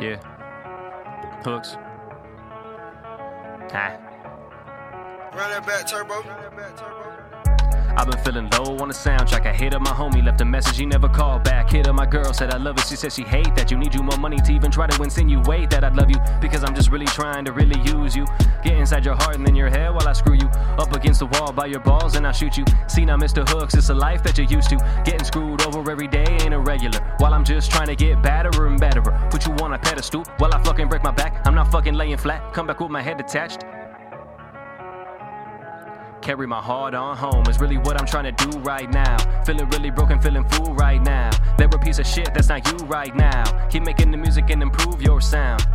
Yeah. Hooks. Ah. Run that back, turbo. Run that back, turbo. I've been feeling low on the soundtrack. I hit up my homie, left a message, he never called back. Hit up my girl, said I love it. She said she hate that. You need you more money to even try to insinuate that I'd love you. Because I'm just really trying to really use you. Get inside your heart and then your head while I screw you. Up against the wall by your balls and I shoot you. See now, Mr. Hooks, it's a life that you're used to. Getting screwed over every day ain't irregular. While I'm just trying to get badder and betterer. Put you on a pedestal while I fucking break my back. I'm not fucking laying flat. Come back with my head detached. Carry my heart on home is really what I'm trying to do right now. Feeling really broken, feeling fool right now. They're a piece of shit, that's not you right now. Keep making the music and improve your sound.